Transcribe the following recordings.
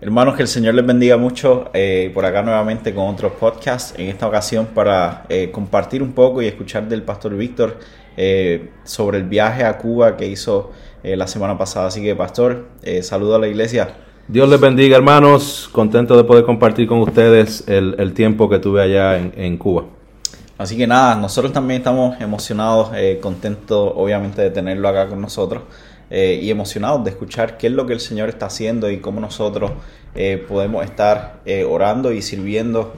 Hermanos, que el Señor les bendiga mucho eh, por acá nuevamente con otros podcasts. En esta ocasión para eh, compartir un poco y escuchar del pastor Víctor eh, sobre el viaje a Cuba que hizo la semana pasada. Así que, pastor, saludo a la iglesia. Dios les bendiga, hermanos. Contento de poder compartir con ustedes el, tiempo que tuve allá en, en, Cuba. Así que nada, nosotros también estamos emocionados, contentos obviamente de tenerlo acá con nosotros. Eh, y emocionados de escuchar qué es lo que el Señor está haciendo y cómo nosotros eh, podemos estar eh, orando y sirviendo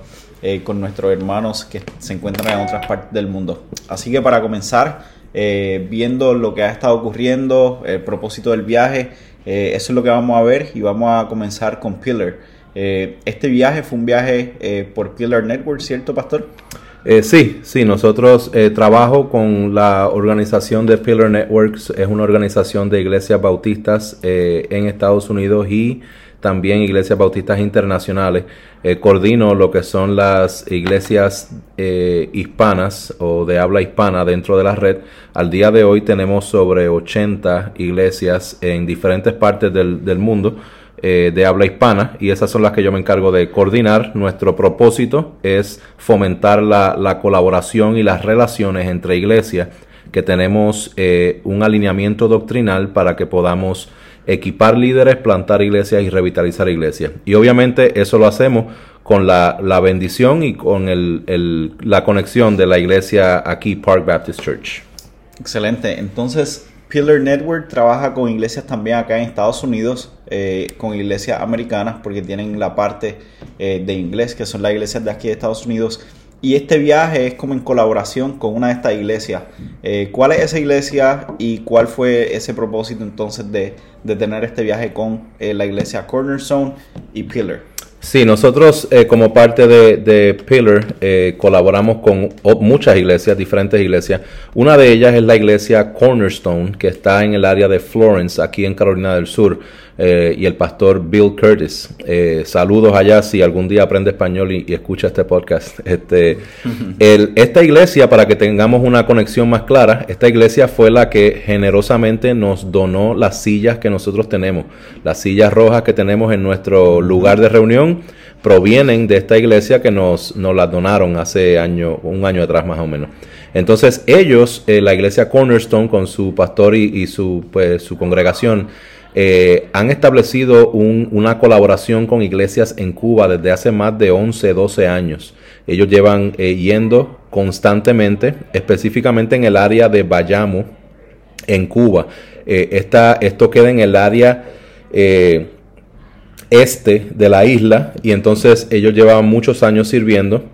con nuestros hermanos que se encuentran en otras partes del mundo. Así que para comenzar, viendo lo que ha estado ocurriendo, el propósito del viaje, eso es lo que vamos a ver y vamos a comenzar con Pillar. este viaje fue un viaje por Pillar Network, ¿cierto, Pastor? Eh, sí, sí, nosotros eh, trabajo con la organización de Pillar Networks, es una organización de iglesias bautistas eh, en Estados Unidos y también iglesias bautistas internacionales. coordino lo que son las iglesias hispanas o de habla hispana dentro de la red. Al día de hoy tenemos sobre 80 iglesias en diferentes partes del, del mundo. Eh, de habla hispana y esas son las que yo me encargo de coordinar. Nuestro propósito es fomentar la, colaboración y las relaciones entre iglesias, que tenemos eh, un alineamiento doctrinal para que podamos equipar líderes, plantar iglesias y revitalizar iglesias. Y obviamente eso lo hacemos con la, bendición y con la conexión de la iglesia aquí, Park Baptist Church. Excelente. Entonces, Pillar Network trabaja con iglesias también acá en Estados Unidos, eh, con iglesias americanas, porque tienen la parte eh, de inglés, que son las iglesias de aquí de Estados Unidos. Y este viaje es como en colaboración con una de estas iglesias. Eh, ¿Cuál es esa iglesia y cuál fue ese propósito entonces de, de tener este viaje con la iglesia Cornerstone y Pillar? Sí, nosotros eh, como parte de, Pillar eh, colaboramos con muchas iglesias, diferentes iglesias. Una de ellas es la iglesia Cornerstone, que está en el área de Florence, aquí en Carolina del Sur. Eh, y el pastor Bill Curtis. Eh, saludos allá si algún día aprende español y, escucha este podcast. Este, esta iglesia, para que tengamos una conexión más clara, esta iglesia fue la que generosamente nos donó las sillas que nosotros tenemos. Las sillas rojas que tenemos en nuestro lugar de reunión provienen de esta iglesia que nos, nos las donaron hace año, un año atrás más o menos. Entonces ellos, eh, la iglesia Cornerstone con su pastor y, su, pues, su congregación, eh, han establecido una colaboración con iglesias en Cuba desde hace más de 11, 12 años. Ellos llevan eh, yendo constantemente, específicamente en el área de Bayamo, en Cuba. Esto queda en el área este de la isla y entonces ellos llevaban muchos años sirviendo.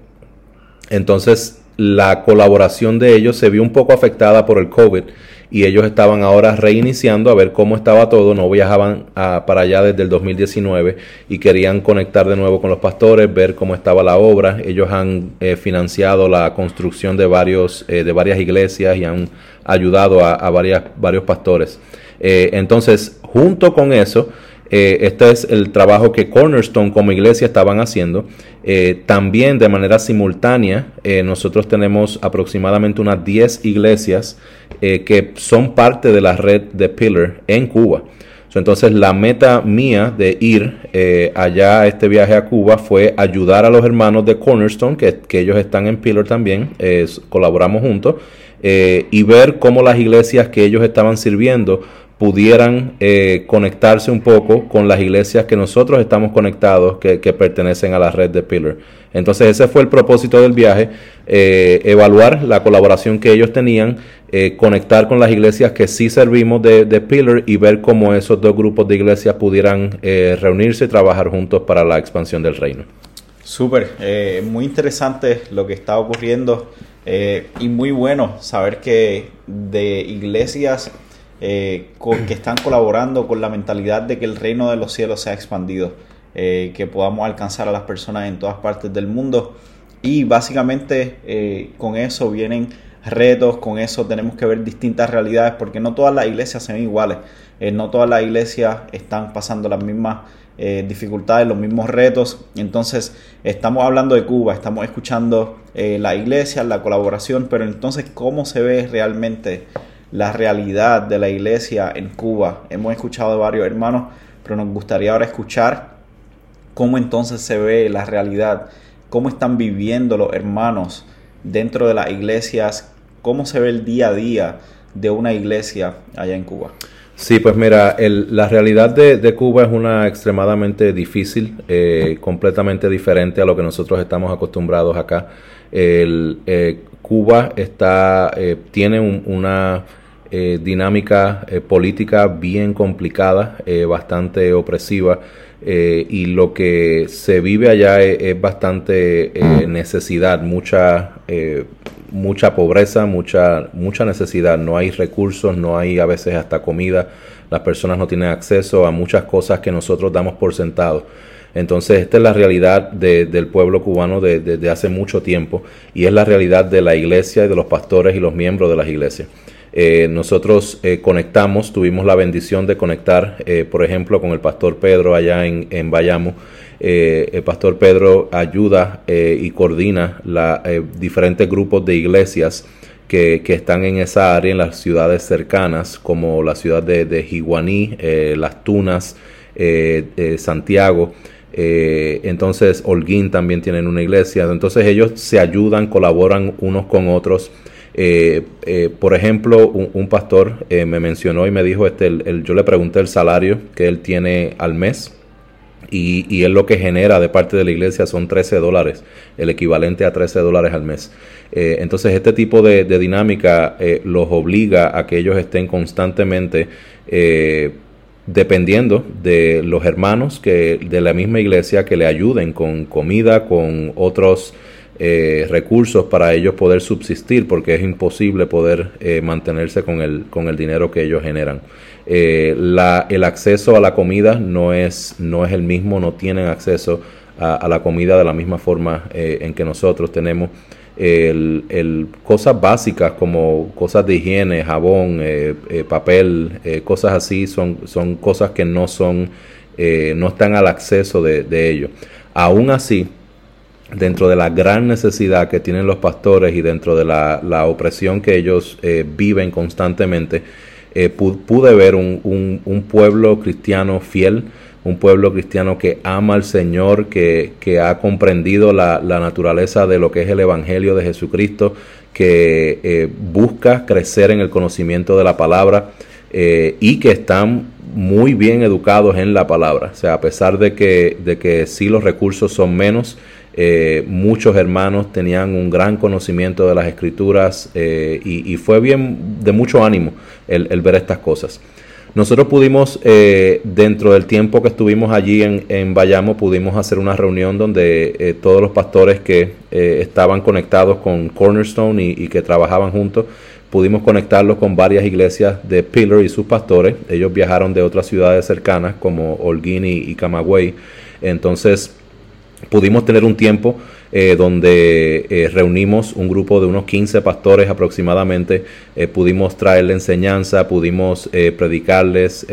Entonces la colaboración de ellos se vio un poco afectada por el COVID y ellos estaban ahora reiniciando a ver cómo estaba todo, no viajaban para allá desde el 2019 y querían conectar de nuevo con los pastores, ver cómo estaba la obra. Ellos han eh, financiado la construcción de, varios, eh, de varias iglesias y han ayudado a, varias, varios pastores. Eh, entonces, junto con eso, eh, este es el trabajo que Cornerstone como iglesia estaban haciendo. Eh, también de manera simultánea, eh, nosotros tenemos aproximadamente unas 10 iglesias que son parte de la red de Pillar en Cuba. entonces la meta mía de ir allá a este viaje a Cuba fue ayudar a los hermanos de Cornerstone, que, que ellos están en Pillar también, colaboramos juntos, y ver cómo las iglesias que ellos estaban sirviendo pudieran eh, conectarse un poco con las iglesias que nosotros estamos conectados, que, pertenecen a la red de Pillar. Entonces ese fue el propósito del viaje, eh, evaluar la colaboración que ellos tenían, eh, conectar con las iglesias que sí servimos de, de, Pillar y ver cómo esos dos grupos de iglesias pudieran reunirse y trabajar juntos para la expansión del reino. Súper, muy interesante lo que está ocurriendo y muy bueno saber que de iglesias eh, que están colaborando con la mentalidad de que el reino de los cielos se ha expandido, eh, que podamos alcanzar a las personas en todas partes del mundo. Y básicamente eh, con eso vienen retos, con eso tenemos que ver distintas realidades, porque no todas las iglesias son iguales, no todas las iglesias están pasando las mismas dificultades, los mismos retos. Entonces, estamos hablando de Cuba, estamos escuchando la iglesia, la colaboración, pero entonces, ¿cómo se ve realmente la realidad de la iglesia en Cuba. Hemos escuchado de varios hermanos, pero nos gustaría ahora escuchar cómo entonces se ve la realidad, cómo están viviendo los hermanos dentro de las iglesias, cómo se ve el día a día de una iglesia allá en Cuba. Sí, pues mira, la realidad de, Cuba es una extremadamente difícil, eh, completamente diferente a lo que nosotros estamos acostumbrados acá. El, eh, Cuba está, eh, tiene una dinámica política bien complicada, bastante opresiva. y lo que se vive allá es, es bastante necesidad, mucha mucha pobreza, mucha, mucha necesidad, no hay recursos, no hay a veces hasta comida, las personas no tienen acceso a muchas cosas que nosotros damos por sentado. Entonces, esta es la realidad del pueblo cubano desde hace mucho tiempo y es la realidad de la iglesia y de los pastores y los miembros de las iglesias. Eh, nosotros eh, conectamos, tuvimos la bendición de conectar, eh, por ejemplo, con el pastor Pedro allá en, Bayamo, el pastor Pedro ayuda y coordina diferentes grupos de iglesias que, están en esa área, en las ciudades cercanas, como la ciudad de, de Jiguaní, Las Tunas, Santiago. Entonces, Holguín también tienen una iglesia. Entonces, ellos se ayudan, colaboran unos con otros. por ejemplo, un, pastor me mencionó y me dijo, este, yo le pregunté el salario que él tiene al mes y, y, él lo que genera de parte de la iglesia son 13 dólares, el equivalente a 13 dólares al mes. Eh, entonces este tipo de, dinámica eh, los obliga a que ellos estén constantemente eh, dependiendo de los hermanos que de la misma iglesia que le ayuden con comida, con otros recursos para ellos poder subsistir, porque es imposible poder mantenerse con el, con el dinero que ellos generan. Eh, la, el acceso a la comida no es, no es el mismo, no tienen acceso a, la comida de la misma forma eh, en que nosotros tenemos. El, cosas básicas como cosas de higiene, jabón, eh, papel, cosas así son, son cosas que no son, no están al acceso de, de ellos. Aún así, dentro de la gran necesidad que tienen los pastores y dentro de la, la opresión que ellos viven constantemente, eh, pude ver un, un, pueblo cristiano fiel, un pueblo cristiano que ama al Señor, que, que ha comprendido la, la, naturaleza de lo que es el Evangelio de Jesucristo, que eh, busca crecer en el conocimiento de la palabra eh, y que están muy bien educados en la palabra. O sea, a pesar de que, de que sí los recursos son menos, eh, muchos hermanos tenían un gran conocimiento de las escrituras eh, y, fue bien de mucho ánimo el, ver estas cosas. Nosotros pudimos, eh, dentro del tiempo que estuvimos allí en, en Bayamo, pudimos hacer una reunión donde todos los pastores que estaban conectados con Cornerstone y, que trabajaban juntos, pudimos conectarlos con varias iglesias de Pillar y sus pastores. Ellos viajaron de otras ciudades cercanas como Holguín y, y Camagüey. Entonces, pudimos tener un tiempo eh, donde eh, reunimos un grupo de unos 15 pastores aproximadamente, eh, pudimos traerle enseñanza, pudimos predicarles,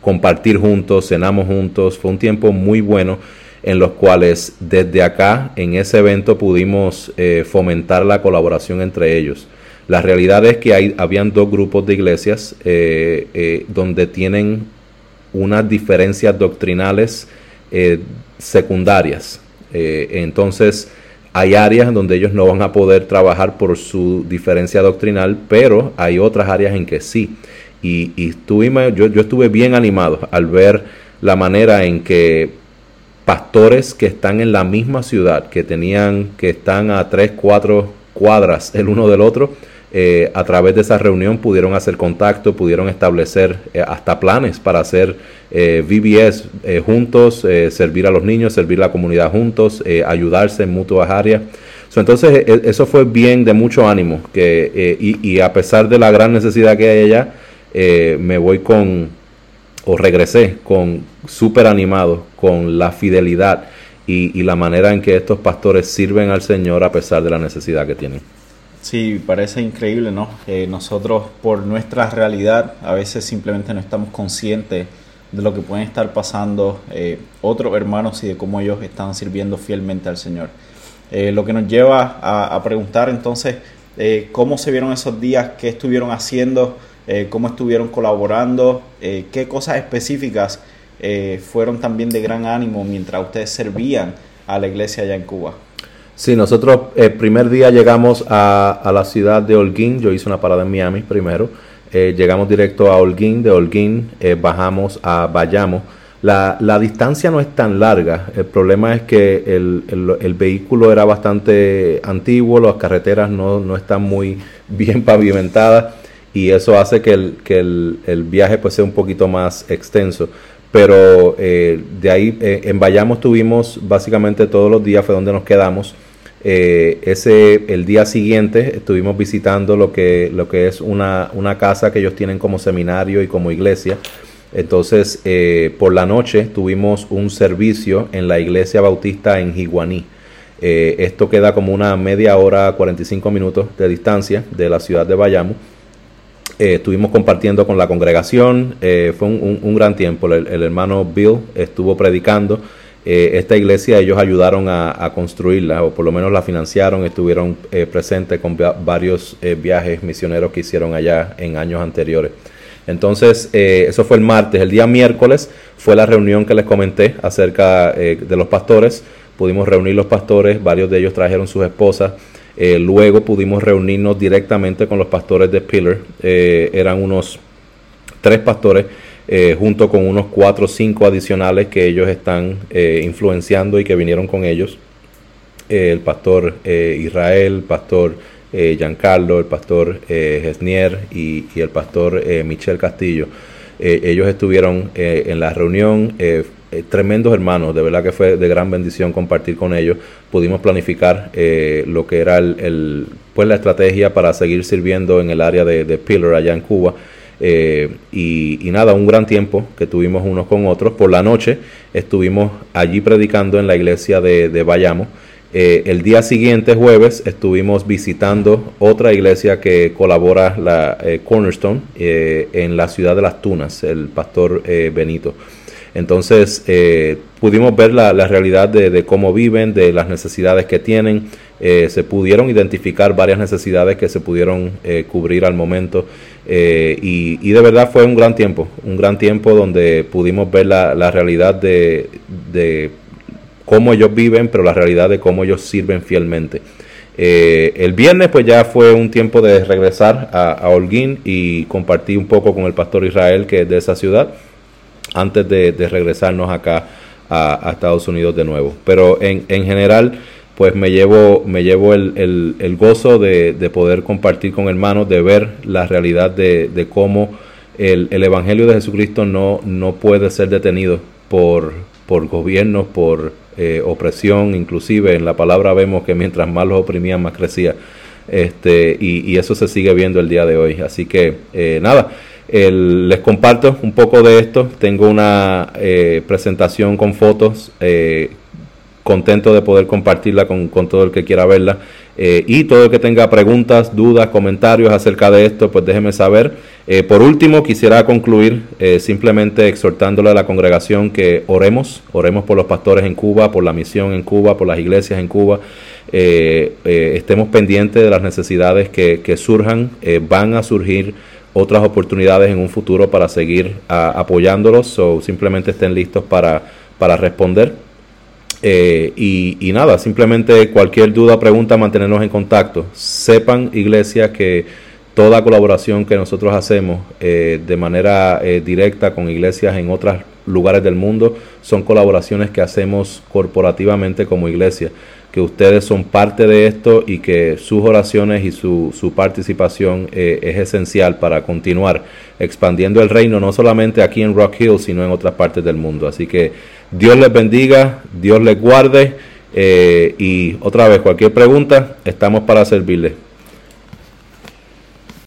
compartir juntos, cenamos juntos, fue un tiempo muy bueno en los cuales desde acá, en ese evento, pudimos fomentar la colaboración entre ellos. La realidad es que hay, habían dos grupos de iglesias donde tienen unas diferencias doctrinales secundarias. Eh, entonces, hay áreas donde ellos no van a poder trabajar por su diferencia doctrinal, pero hay otras áreas en que sí. Y, y yo, yo estuve bien animado al ver la manera en que pastores que están en la misma ciudad, que tenían, que están a tres, cuatro cuadras el uno del otro, eh, a través de esa reunión pudieron hacer contacto, pudieron establecer eh, hasta planes para hacer eh, VBS juntos, servir a los niños, servir a la comunidad juntos, ayudarse en mutuas áreas. entonces e, eso fue bien de mucho ánimo que, y, a pesar de la gran necesidad que hay allá, me voy con, o regresé con súper animado, con la fidelidad y, y la manera en que estos pastores sirven al Señor a pesar de la necesidad que tienen. Sí, parece increíble, ¿no? nosotros por nuestra realidad a veces simplemente no estamos conscientes de lo que pueden estar pasando eh, otros hermanos y de cómo ellos están sirviendo fielmente al Señor. Eh, lo que nos lleva a, preguntar entonces eh, cómo se vieron esos días, qué estuvieron haciendo, cómo estuvieron colaborando, qué cosas específicas eh, fueron también de gran ánimo mientras ustedes servían a la iglesia allá en Cuba. Sí, nosotros el primer día llegamos a, la ciudad de Holguín, yo hice una parada en Miami primero, eh, llegamos directo a Holguín, de Holguín eh, bajamos a Bayamo. La, la, distancia no es tan larga, el problema es que el, el, vehículo era bastante antiguo, las carreteras no, no están muy bien pavimentadas y eso hace que el, que el, viaje pues sea un poquito más extenso. Pero eh, de ahí eh, en Bayamo estuvimos básicamente todos los días, fue donde nos quedamos. Eh, ese, el día siguiente estuvimos visitando lo que, lo que es una, una casa que ellos tienen como seminario y como iglesia. Entonces, por la noche tuvimos un servicio en la iglesia bautista en Jiguaní. esto queda como una media hora, 45 minutos de distancia de la ciudad de Bayamo. Eh, estuvimos compartiendo con la congregación, eh, fue un, gran tiempo, el, hermano Bill estuvo predicando, eh, esta iglesia ellos ayudaron a, construirla, o por lo menos la financiaron, estuvieron presentes con varios viajes misioneros que hicieron allá en años anteriores. Entonces, eso fue el martes. El día miércoles fue la reunión que les comenté acerca de los pastores. Pudimos reunir los pastores, varios de ellos trajeron sus esposas. Eh, luego pudimos reunirnos directamente con los pastores de Pillar. Eh, eran unos tres pastores eh, junto con unos cuatro o cinco adicionales que ellos están influenciando y que vinieron con ellos. el pastor Israel, el pastor Giancarlo, el pastor Gesnier y, el pastor Michel Castillo. ellos estuvieron en la reunión eh, tremendos hermanos, de verdad que fue de gran bendición compartir con ellos. Pudimos planificar eh, lo que era el, pues la estrategia para seguir sirviendo en el área de, de Pillar allá en Cuba. Eh, y, nada, un gran tiempo que tuvimos unos con otros. Por la noche estuvimos allí predicando en la iglesia de, de Bayamo. el día siguiente, jueves, estuvimos visitando otra iglesia que colabora, la Cornerstone, en la ciudad de Las Tunas, el pastor Benito. Entonces eh, pudimos ver la, realidad de, cómo viven, de las necesidades que tienen. Eh, se pudieron identificar varias necesidades que se pudieron eh, cubrir al momento. Y, de verdad fue un gran tiempo, un gran tiempo donde pudimos ver la, realidad de, cómo ellos viven, pero la realidad de cómo ellos sirven fielmente. el viernes pues ya fue un tiempo de regresar a, a Holguín y compartir un poco con el pastor Israel que es de esa ciudad antes de, regresarnos acá a, Estados Unidos de nuevo. Pero en, en general, pues me llevo, me llevo el, el, gozo de, de, poder compartir con hermanos, de ver la realidad de, de cómo el, el, Evangelio de Jesucristo no, no puede ser detenido por, por gobiernos, por eh, opresión, inclusive en la palabra vemos que mientras más los oprimían, más crecía. Este, y, y eso se sigue viendo el día de hoy. Así que, eh, nada, les comparto un poco de esto. Tengo una eh, presentación con fotos. Eh, contento de poder compartirla con, todo el que quiera verla. Eh, y todo el que tenga preguntas, dudas, comentarios acerca de esto, pues déjeme saber. por último, quisiera concluir simplemente exhortándole a la congregación que oremos, oremos por los pastores en Cuba, por la misión en Cuba, por las iglesias en Cuba. estemos pendientes de las necesidades que surjan, van a surgir otras oportunidades en un futuro para seguir apoyándolos o simplemente estén listos para, para responder. Eh, y, nada, simplemente cualquier duda, pregunta, mantenernos en contacto. Sepan, iglesia, que toda colaboración que nosotros hacemos eh, de manera eh, directa con iglesias en otros lugares del mundo son colaboraciones que hacemos corporativamente como iglesia que ustedes son parte de esto y que sus oraciones y su, su participación eh, es esencial para continuar expandiendo el reino, no solamente aquí en Rock Hill, sino en otras partes del mundo. Así que Dios les bendiga, Dios les guarde eh, y otra vez, cualquier pregunta, estamos para servirles.